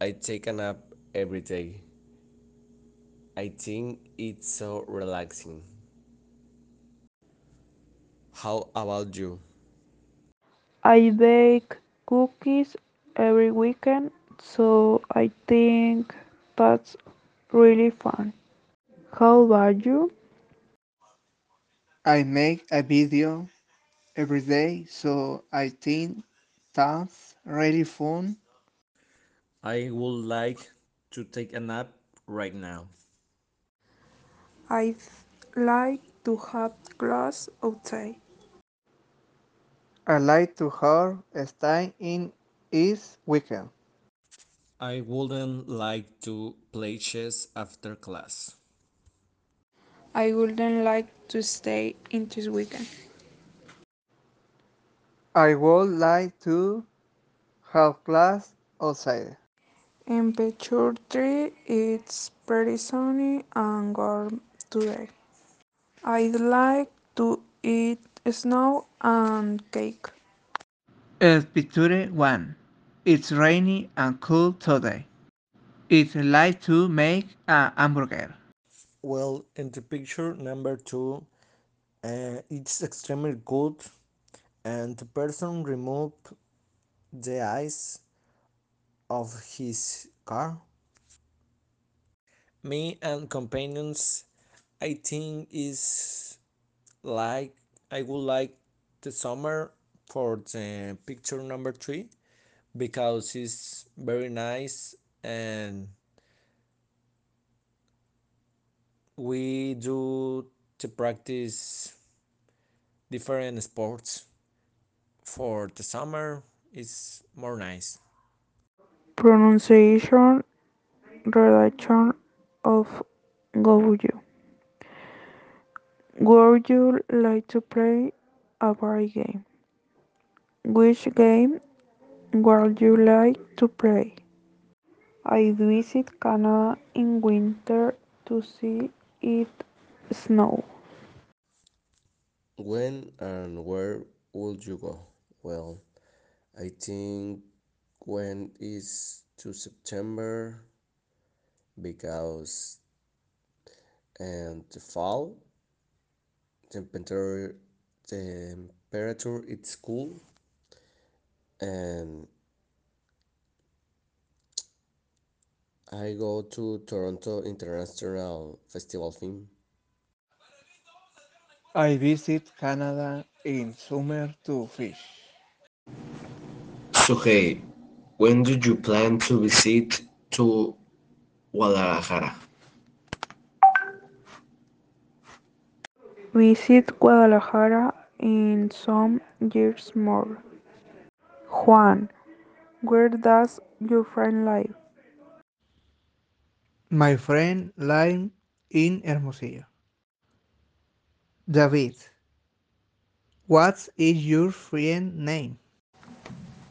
I take a nap every day. I think it's so relaxing. How about you? I bake cookies every weekend, so I think that's really fun. How about you? I make a video every day, so I think that's really fun. I would like to take a nap right now. I'd like to have class outside. I like to have a stay in this weekend. I wouldn't like to play chess after class. I wouldn't like to stay in this weekend. I would like to have class outside. In picture 3, it's pretty sunny and warm today. I'd like to eat snow and cake. In picture 1. It's rainy and cool today. I'd like to make a hamburger. Well, in the picture number two, uh, it's extremely good, and the person removed the ice of his car. Me and companions, I think is like I would like the summer for the picture number three because it's very nice and we do to practice different sports for the summer is more nice Pronunciation, redaction of you? Would you like to play a board game? Which game would you like to play? I visit Canada in winter to see it snow. when and where would you go well i think when is to september because and the fall temperature temperature it's cool and I go to Toronto International Festival film. I visit Canada in summer to fish. So hey, when do you plan to visit to Guadalajara? Visit Guadalajara in some years more. Juan, where does your friend live? My friend lives in Hermosillo. David, what is your friend name?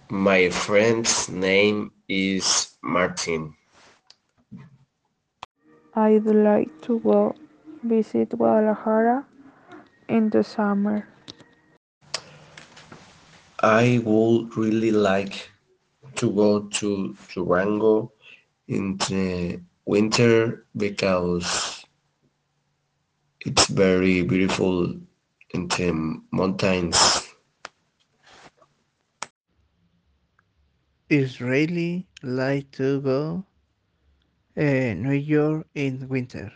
My friend's name is Martin. I'd like to go visit Guadalajara in the summer. I would really like to go to Durango in the winter because it's very beautiful in the mountains. Israeli like to go uh, New York in winter.